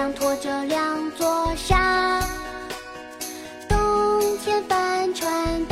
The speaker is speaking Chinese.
上拖着两座山。冬天帆船